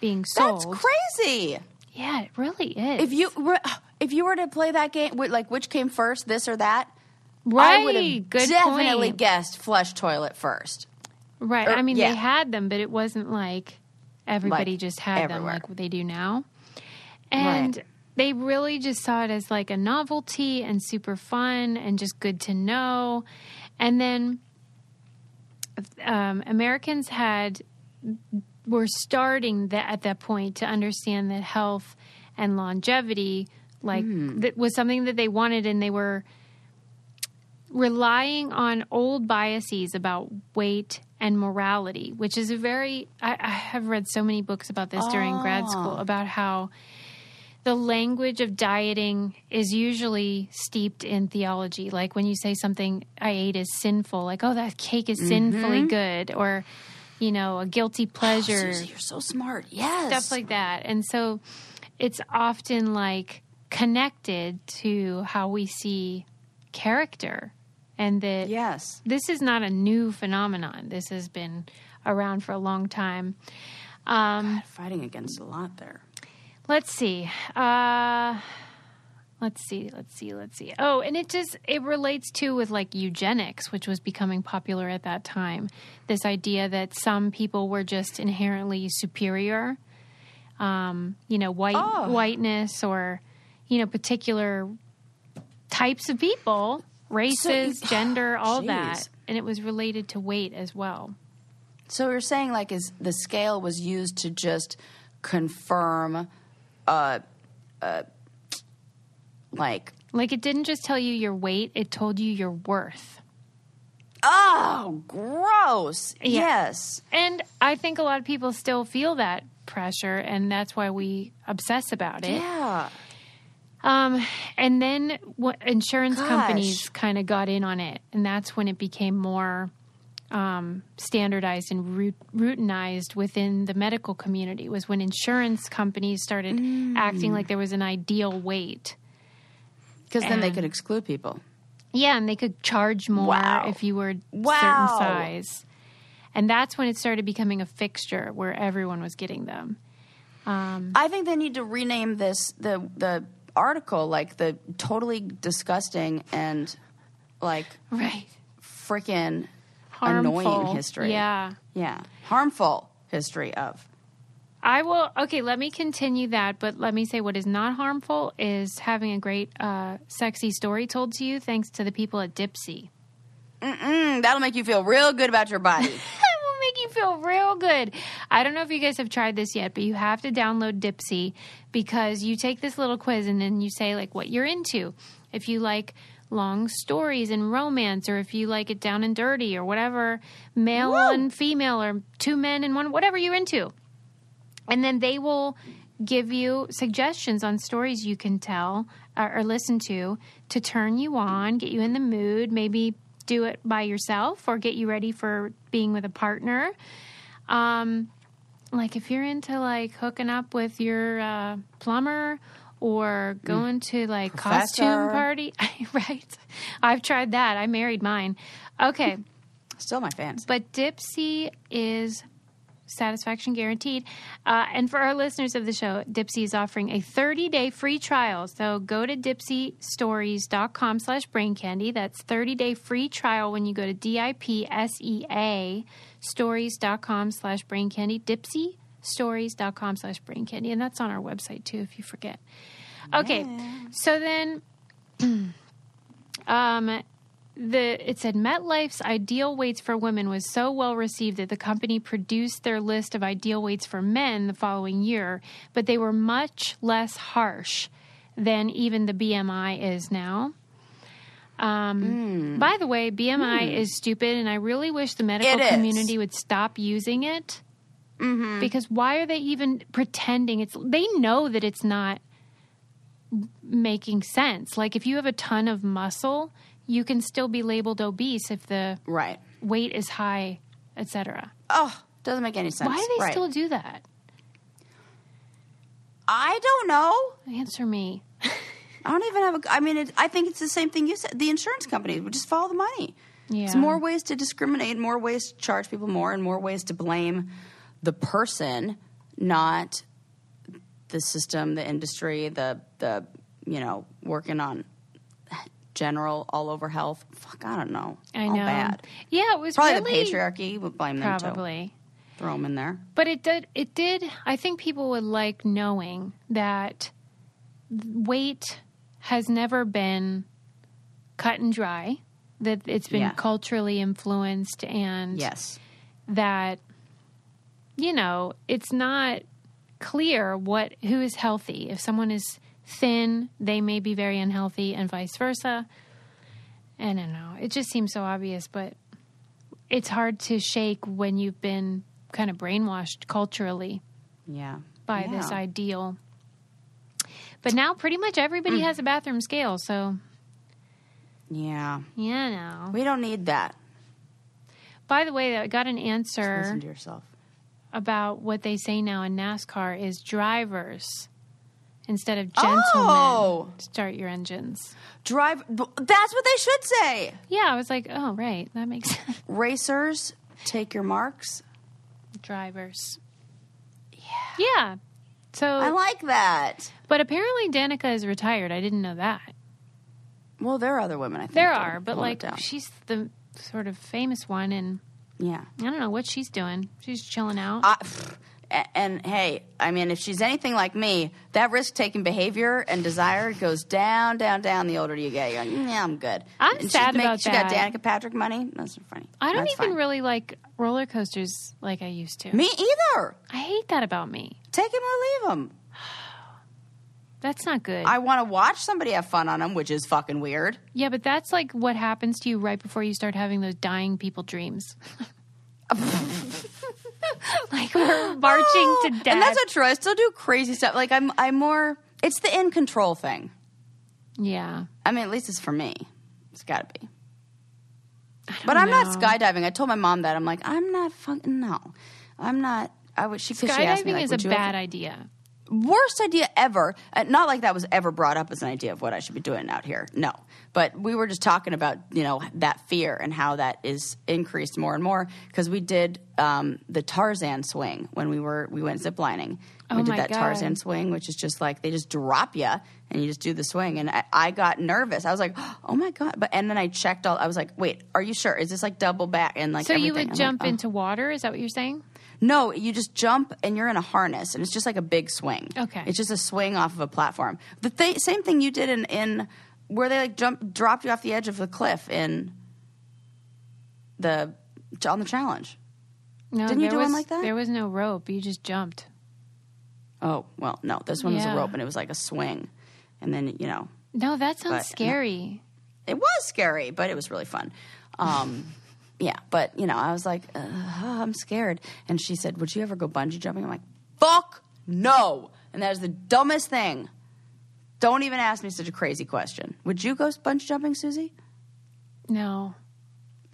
being sold. that's crazy. Yeah, it really is. If you were, if you were to play that game, like which came first, this or that, right, I would have good definitely point. guessed flush toilet first. Right. Or- I mean, yeah. they had them, but it wasn't like everybody Like, just had everywhere. them like they do now. And Right. they really just saw it as like a novelty and super fun and just good to know. And then um, Americans had were starting that at that point to understand that health and longevity like Hmm. that was something that they wanted and they were relying on old biases about weight and morality, which is a very, I, I have read so many books about this during grad school about how the language of dieting is usually steeped in theology. Like when you say something I ate is sinful, like, oh, that cake is sinfully good, or, you know, a guilty pleasure Susie, you're so smart. Yes. stuff like that. And so it's often like connected to how we see character and that Yes. this is not a new phenomenon. This has been around for a long time. Um, Fighting against a lot there. let's see. Uh, let's see. Let's see. Let's see. Oh, and it just it relates to with like eugenics, which was becoming popular at that time. This idea that some people were just inherently superior. Um, you know, white Oh. whiteness or you know particular types of people, races, gender, all that, and it was related to weight as well. So you're saying like is the scale was used to just confirm uh uh like Like it didn't just tell you your weight; it told you your worth. oh gross. Yeah. Yes. And I think a lot of people still feel that pressure, and that's why we obsess about it. Yeah. Um, and then what insurance Gosh. companies kind of got in on it, and that's when it became more um, standardized and root, routinized within the medical community. Was when insurance companies started Mm. acting like there was an ideal weight. Because then they could exclude people. Yeah, and they could charge more Wow. if you were a Wow. certain size. And that's when it started becoming a fixture where everyone was getting them. I think they need to rename this the the article like the totally disgusting and like Right. freaking annoying history. Yeah. Yeah. Harmful history of. I will. Okay, let me continue that, but let me say what is not harmful is having a great, uh, sexy story told to you thanks to the people at Dipsea. Mm, that'll make you feel real good about your body. Make you feel real good. I don't know if you guys have tried this yet, but you have to download Dipsea because you take this little quiz and then you say like what you're into. If you like long stories and romance, or if you like it down and dirty, or whatever, male and female, or two men and one, whatever you're into. And then they will give you suggestions on stories you can tell uh, or, or listen to to turn you on, get you in the mood, maybe do it by yourself or get you ready for being with a partner. Um, like if you're into like hooking up with your uh, plumber or going to like costume party, right? I've tried that. I married mine. Okay. Still my fans. But Dipsea is satisfaction guaranteed. Uh, and for our listeners of the show, Dipsea is offering a 30-day free trial. So go to dipseastories.com slash brain candy. That's 30-day free trial when you go to D-I-P-S-E-A stories.com slash brain candy. Dipseastories.com slash brain candy. And that's on our website too, if you forget. Okay. So then um, the it said MetLife's ideal weights for women was so well received that the company produced their list of ideal weights for men the following year, but they were much less harsh than even the BMI is now. Um, hmm. By the way, BMI hmm. is stupid, and I really wish the medical It is. community would stop using it. Mm-hmm. Because why are they even pretending it's? They know that it's not making sense. Like if you have a ton of muscle, you can still be labeled obese if the Right. weight is high, etc. Oh, doesn't make any sense. Why do they Right. still do that? I don't know. Answer me. I don't even have a. I mean, it, I think it's the same thing you said. The insurance companies would just follow the money. Yeah. There's more ways to discriminate, more ways to charge people more, and more ways to blame the person, not the system, the industry, the the you know working on general all over health. Fuck, I don't know. I know. bad. Yeah, it was Probably really, the patriarchy would blame them. Probably. Throw them in there. But it did. It did. I think people would like knowing that weight has never been cut and dry. That it's been Yeah. culturally influenced, and Yes. that you know it's not clear what who is healthy. If someone is thin, they may be very unhealthy, and vice versa. I don't know. It just seems so obvious, but it's hard to shake when you've been kind of brainwashed culturally Yeah. by this ideal. But now pretty much everybody Mm. has a bathroom scale, so Yeah. Yeah, know. We don't need that. By the way, I got an answer. Listen to yourself. about what they say now in NASCAR is drivers instead of gentlemen Oh! start your engines. Drive. That's what they should say. Yeah, I was like, oh right, that makes sense. Racers, take your marks. drivers. Yeah. Yeah. So, I like that. but apparently Danica is retired. I didn't know that. Well, there are other women. I think There are, but like she's the sort of famous one, and yeah. I don't know what she's doing. She's chilling out. I, and hey, I mean, if she's anything like me, that risk-taking behavior and desire goes down, down, down. The older you get, you're like, yeah, I'm good. I'm and sad make- about she got. Danica Patrick money. That's funny. I don't That's even fine. really like roller coasters like I used to. Me either. I hate that about me. Take him or leave him. That's not good. I want to watch somebody have fun on them, which is fucking weird. yeah, but that's like what happens to you right before you start having those dying people dreams. like we're marching to death. And that's not true. I still do crazy stuff. Like I'm, I'm more. It's the in control thing. yeah. I mean, at least it's for me. It's got to be. But I'm not skydiving. I told my mom that. I'm like, I'm not fucking no. I'm not. I would. She, 'cause she asked me, Skydiving like, is a bad idea. Worst idea ever. Uh, not like that was ever brought up as an idea of what I should be doing out here. No, but we were just talking about you know that fear and how that is increased more and more because we did um, the Tarzan swing when we were we went ziplining. Oh we did that God. Tarzan swing, which is just like they just drop you and you just do the swing. And I, I got nervous. I was like, oh my god! But and then I checked all. I was like, wait, are you sure? Is this like double back and like? So you would I'm jump like, oh. into water? Is that what you're saying? No, you just jump and you're in a harness, and it's just like a big swing. Okay. it's just a swing off of a platform. The th- same thing you did in in where they like jump dropped you off the edge of the cliff in the on the challenge. No, Didn't you do one like that? There was no rope. You just jumped. Oh well, no, this one was a rope and it was like a swing, and then you know No, that sounds But, scary. it was scary, but it was really fun. Um, yeah, but you know, I was like, uh, I'm scared. And she said, "Would you ever go bungee jumping?" I'm like, "Fuck no!" And that is the dumbest thing. Don't even ask me such a crazy question. Would you go bungee jumping, Susie? No.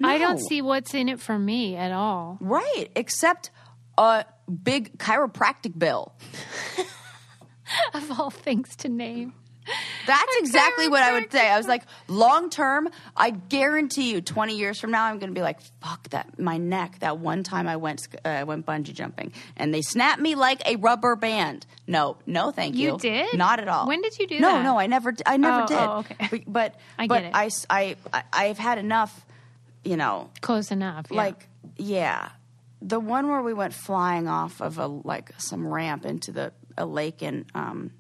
I don't see what's in it for me at all. Right, except a big chiropractic bill. Of all things to name. That's exactly what I would say. I was like, long term, I guarantee you, twenty years from now, I'm going to be like, fuck that, my neck. That one time I went, uh, I went bungee jumping, and they snapped me like a rubber band. No, no, thank you. You did? Not at all. When did you do no, that? No, no, I never, I never Oh, did. oh, okay. But, but, I but get it. I, I, I've had enough. You know, Close enough. yeah. like yeah the one where we went flying off of a like some ramp into the a lake in um,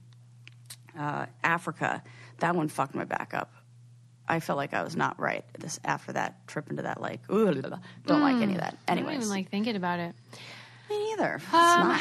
uh, africa that one fucked my back up. I felt like i was not right this after that trip into that lake Ooh, don't like any of that. I don't anyways. even like thinking about it. me neither. It's Um, not.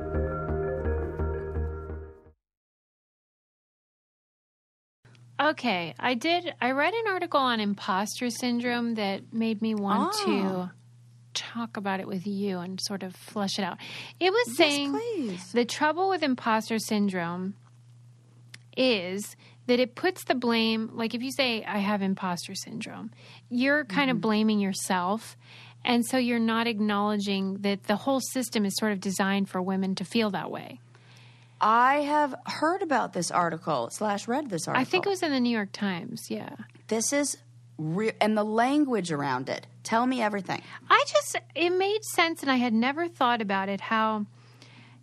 Okay, I did. I read an article on imposter syndrome that made me want Ah. to talk about it with you and sort of flesh it out. It was saying please. the trouble with imposter syndrome is that it puts the blame, like if you say, I have imposter syndrome, you're kind Mm-hmm. of blaming yourself. And so you're not acknowledging that the whole system is sort of designed for women to feel that way. I have heard about this article slash read this article I think it was in the New York Times. Yeah. this is real and the language around it tell me everything I just, it made sense, and I had never thought about it how,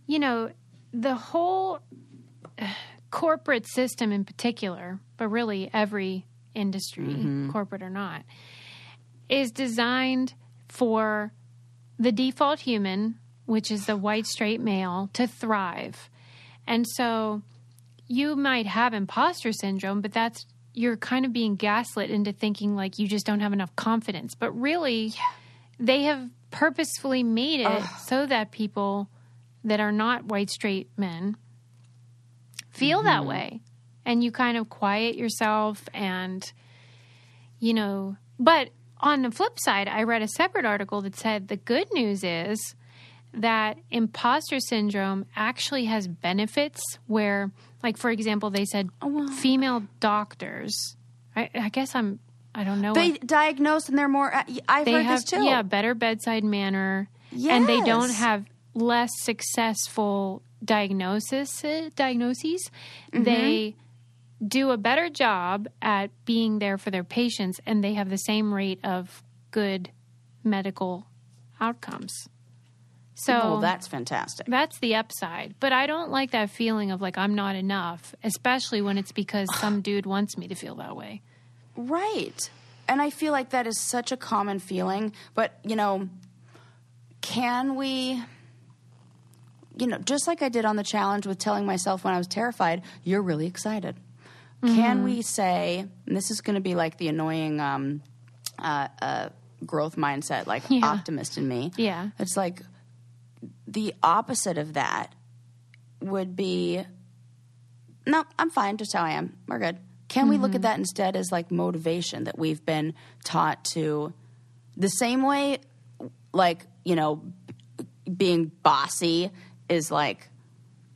you know, the whole uh, corporate system in particular, but really every industry, corporate or not, is designed for the default human, which is the white straight male, to thrive. And so you might have imposter syndrome, but that's you're kind of being gaslit into thinking like you just don't have enough confidence. But really, they have purposefully made it so that people that are not white straight men feel that mm-hmm. way. And you kind of quiet yourself and, you know, but on the flip side, I read a separate article that said the good news is that imposter syndrome actually has benefits where, like, for example, they said female doctors, I, I guess I'm, I don't know. They what- diagnose and they're more. uh, I've they heard have this too. yeah better bedside manner Yes. and they don't have less successful diagnosis diagnoses Mm-hmm. they do a better job at being there for their patients and they have the same rate of good medical outcomes so well, that's fantastic. that's the upside but i don't like that feeling of like i'm not enough especially when it's because some dude wants me to feel that way Right. And I feel like that is such a common feeling. But, you know, can we, you know, just like I did on the challenge with telling myself when I was terrified, you're really excited. Can we say, and this is going to be like the annoying um, uh, uh, growth mindset, like Yeah. optimist in me. Yeah. It's like the opposite of that would be no, I'm fine just how I am. We're good. Can we look at mm-hmm. that instead as like motivation that we've been taught to the same way like, you know, b- being bossy is like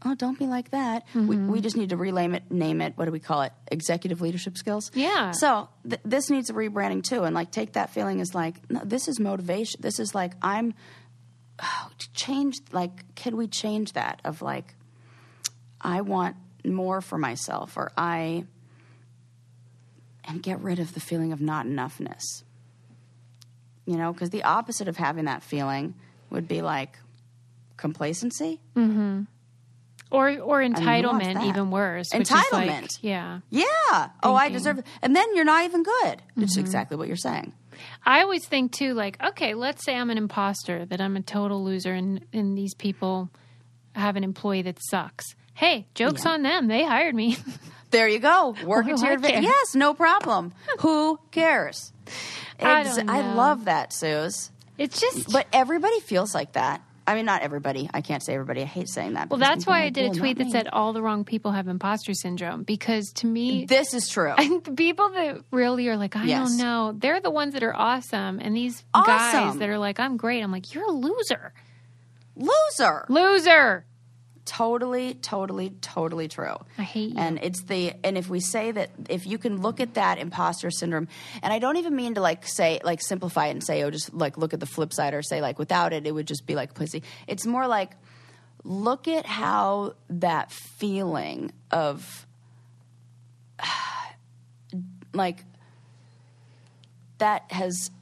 oh, don't be like that. We, mm-hmm. we just need to rename it, name it. What do we call it? Executive leadership skills. Yeah. So th- this needs a rebranding too, and like take that feeling as like, no, this is motivation. This is like I'm oh, change. Like, could we change that? Of like, I want more for myself, or I and get rid of the feeling of not enoughness. You know, because the opposite of having that feeling would be like complacency. Mm-hmm. Or or entitlement even worse is like- Entitlement. yeah Yeah. Oh, I deserve it. And then you're not even good. It's exactly what you're saying. I always think too, like, okay, let's say I'm an imposter, that I'm a total loser, and and these people have an employee that sucks. Hey, jokes on them. They hired me. There you go. Work Who to your I advantage. Yes, no problem. Who cares? I Ex- don't I love that, Suze. it's just. But everybody feels like that. I mean, not everybody. I can't say everybody. I hate saying that. well, that's why are I like, did a tweet that me." said all the wrong people have imposter syndrome because to me, This is true. the people that really are like, I Yes. don't know, they're the ones that are awesome, and these guys that are like, I'm great. I'm like, you're a loser, Loser. loser. Totally, totally, totally true. I hate you. And it's the and if we say that if you can look at that imposter syndrome, and I don't even mean to like say like simplify it and say oh just like look at the flip side or say like without it it would just be like pussy. It's more like look at how that feeling of like that has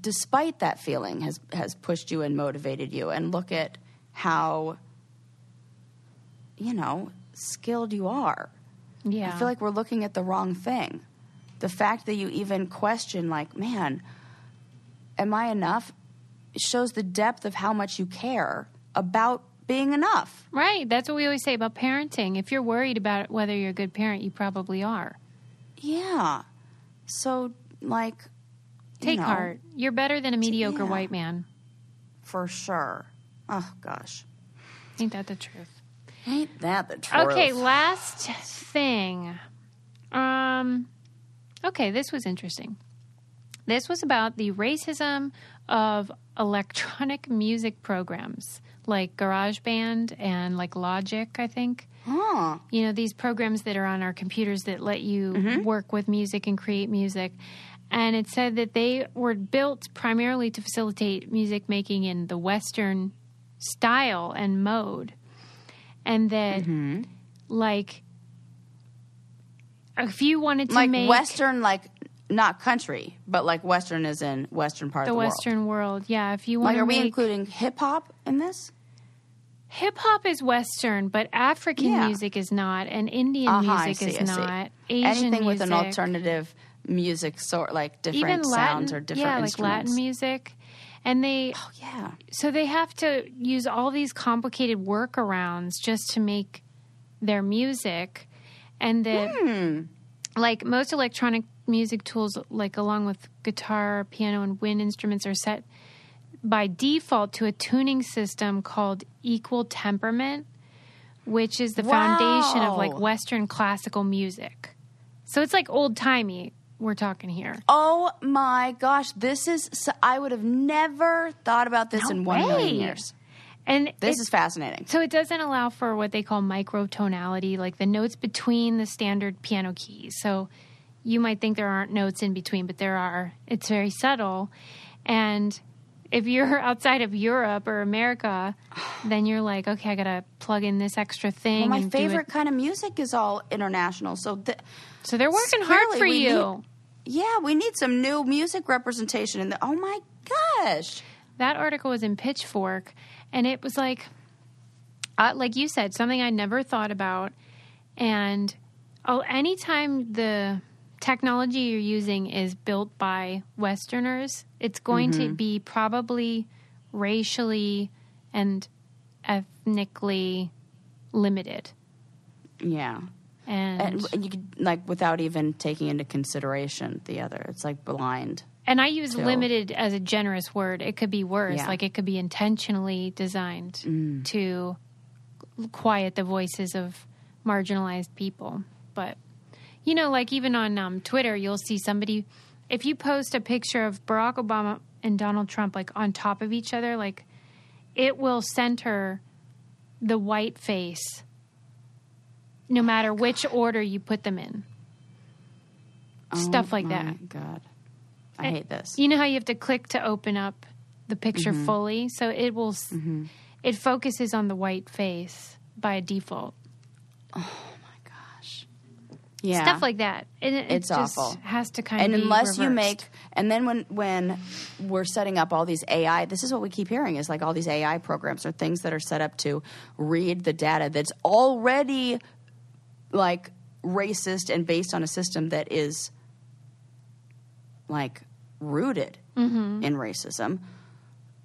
despite that feeling has has pushed you and motivated you and look at how you know skilled you are Yeah, i feel like we're looking at the wrong thing the fact that you even question like man am i enough shows the depth of how much you care about being enough right. That's what we always say about parenting. If you're worried about whether you're a good parent, you probably are. yeah so like Take know, heart. You're better than a mediocre yeah. white man. for sure oh gosh Ain't that the truth? Ain't that the truth Okay, last thing. Um okay, this was interesting. This was about the racism of electronic music programs like GarageBand and like Logic, I think. huh You know, these programs that are on our computers that let you work with music and create music. And it said that they were built primarily to facilitate music making in the Western style and mode. And that, like, if you wanted to like make western like not country but like western is in western part the of the Western world. yeah, if you want like are we make, including hip-hop in this hip hop is Western, but African Yeah. music is not, and Indian Uh-huh, music see, is not. Asian Anything with an alternative music sort, like different even Latin, sounds or different yeah, like. Latin music, and they Oh, yeah. so they have to use all these complicated workarounds just to make their music and the Hmm. like most electronic music tools like along with guitar piano and wind instruments are set by default to a tuning system called equal temperament which is the foundation of like western classical music so it's like old timey we're talking here Oh my gosh, this is. So, I would have never thought about this No in one million way. years. and This is fascinating. So it doesn't allow for what they call microtonality, like the notes between the standard piano keys. So you might think there aren't notes in between, but there are. It's very subtle. And if you're outside of Europe or America, then you're like, okay, I got to plug in this extra thing. Well, my and favorite kind of music is all international. So, th- So they're working hard for you. need- yeah, we need some new music representation. In the, oh my gosh. that article was in Pitchfork, and it was like, uh, like you said, something I never thought about. And oh, anytime the technology you're using is built by Westerners, it's going to be probably racially and ethnically limited. Yeah. And And, you could, like, without even taking into consideration the other, it's like blind. And I use So- limited as a generous word. It could be worse. Yeah. Mm. Like it could be intentionally designed to quiet the voices of marginalized people. But, you know, like even on um, Twitter, you'll see somebody, if you post a picture of Barack Obama and Donald Trump like on top of each other, like it will center the white face no matter which order you put them in. Stuff like oh that. God. I hate this. You know how you have to click to open up the picture Mm-hmm. fully, so it will. s It focuses on the white face by default. Gosh. Yeah. Stuff like that. And it, it It's just awful. Has to kind and of. And unless you make and then when when we're setting up all these ai this is what we keep hearing is like all these ai programs are things that are set up to read the data that's already like racist and based on a system that is like rooted Mm-hmm. in racism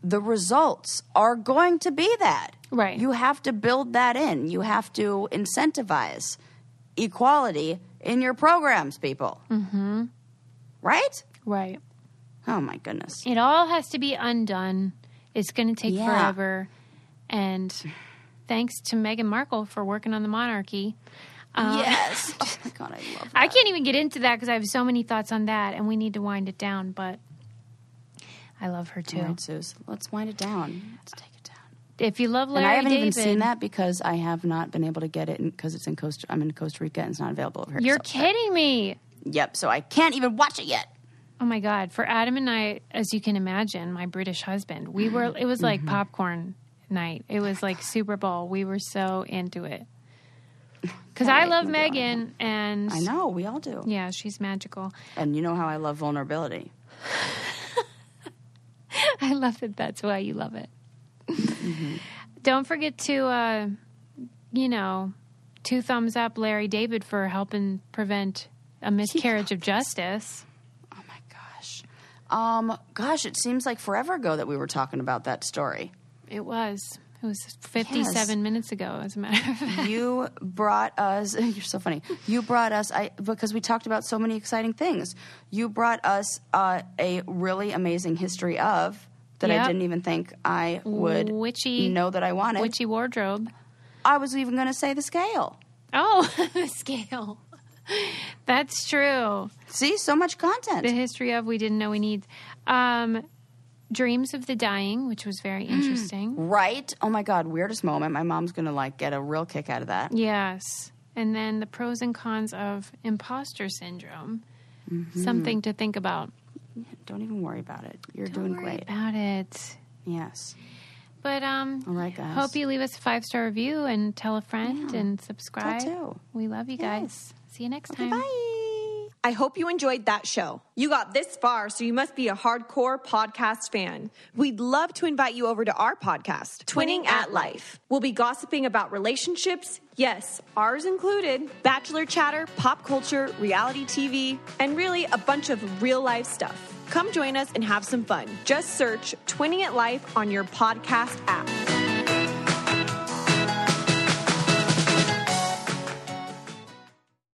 the results are going to be that Right. you have to build that in you have to incentivize equality in your programs people mm-hmm. right right, Oh my goodness. it all has to be undone. It's going to take Yeah. forever, and thanks to Meghan Markle for working on the monarchy. yes. Oh my god, I love that. I can't even get into that because I have so many thoughts on that, and we need to wind it down. But I love her too. Right. Let's wind it down. Let's take it down. If you love Larry and I haven't David, even seen that because I have not been able to get it because it's in Costa. I'm in Costa Rica and it's not available over here. You're so- kidding me. Yep. So I can't even watch it yet. Oh my God. For Adam and I, as you can imagine, my British husband, we were, it was like Mm-hmm. popcorn night. It was like Super Bowl. We were so into it. Because I love to go on Meghan and I know we all do. yeah, she's magical. And you know how I love vulnerability. I love it. That's why you love it. Mm-hmm. Don't forget to, uh, you know, two thumbs up Larry David for helping prevent a miscarriage of justice. Oh my gosh. Um. Gosh, it seems like forever ago that we were talking about that story. It was. It was 57 minutes ago, as a matter of fact. you brought us you're so funny you brought us i because we talked about so many exciting things you brought us uh, a really amazing history of that i didn't even think i would Witchy- know that i wanted Witchy wardrobe. i was even going to say the scale Oh, the scale. That's true. see so much content The history of we didn't know we need. Um, Dreams of the Dying, which was very interesting. right oh my god weirdest moment my mom's going to like get a real kick out of that Yes. And then the pros and cons of imposter syndrome. Something to think about. Don't even worry about it you're Don't doing worry great about it. yes But um, all right guys hope you leave us a five star review and tell a friend Yeah. and subscribe. too. We love you guys. Yes. See you next okay, time. bye I hope you enjoyed that show. You got this far, so you must be a hardcore podcast fan. We'd love to invite you over to our podcast, Twinning at Life. We'll be gossiping about relationships, yes, ours included, bachelor chatter, pop culture, reality TV, and really a bunch of real life stuff. Come join us and have some fun. Just search Twinning at Life on your podcast app.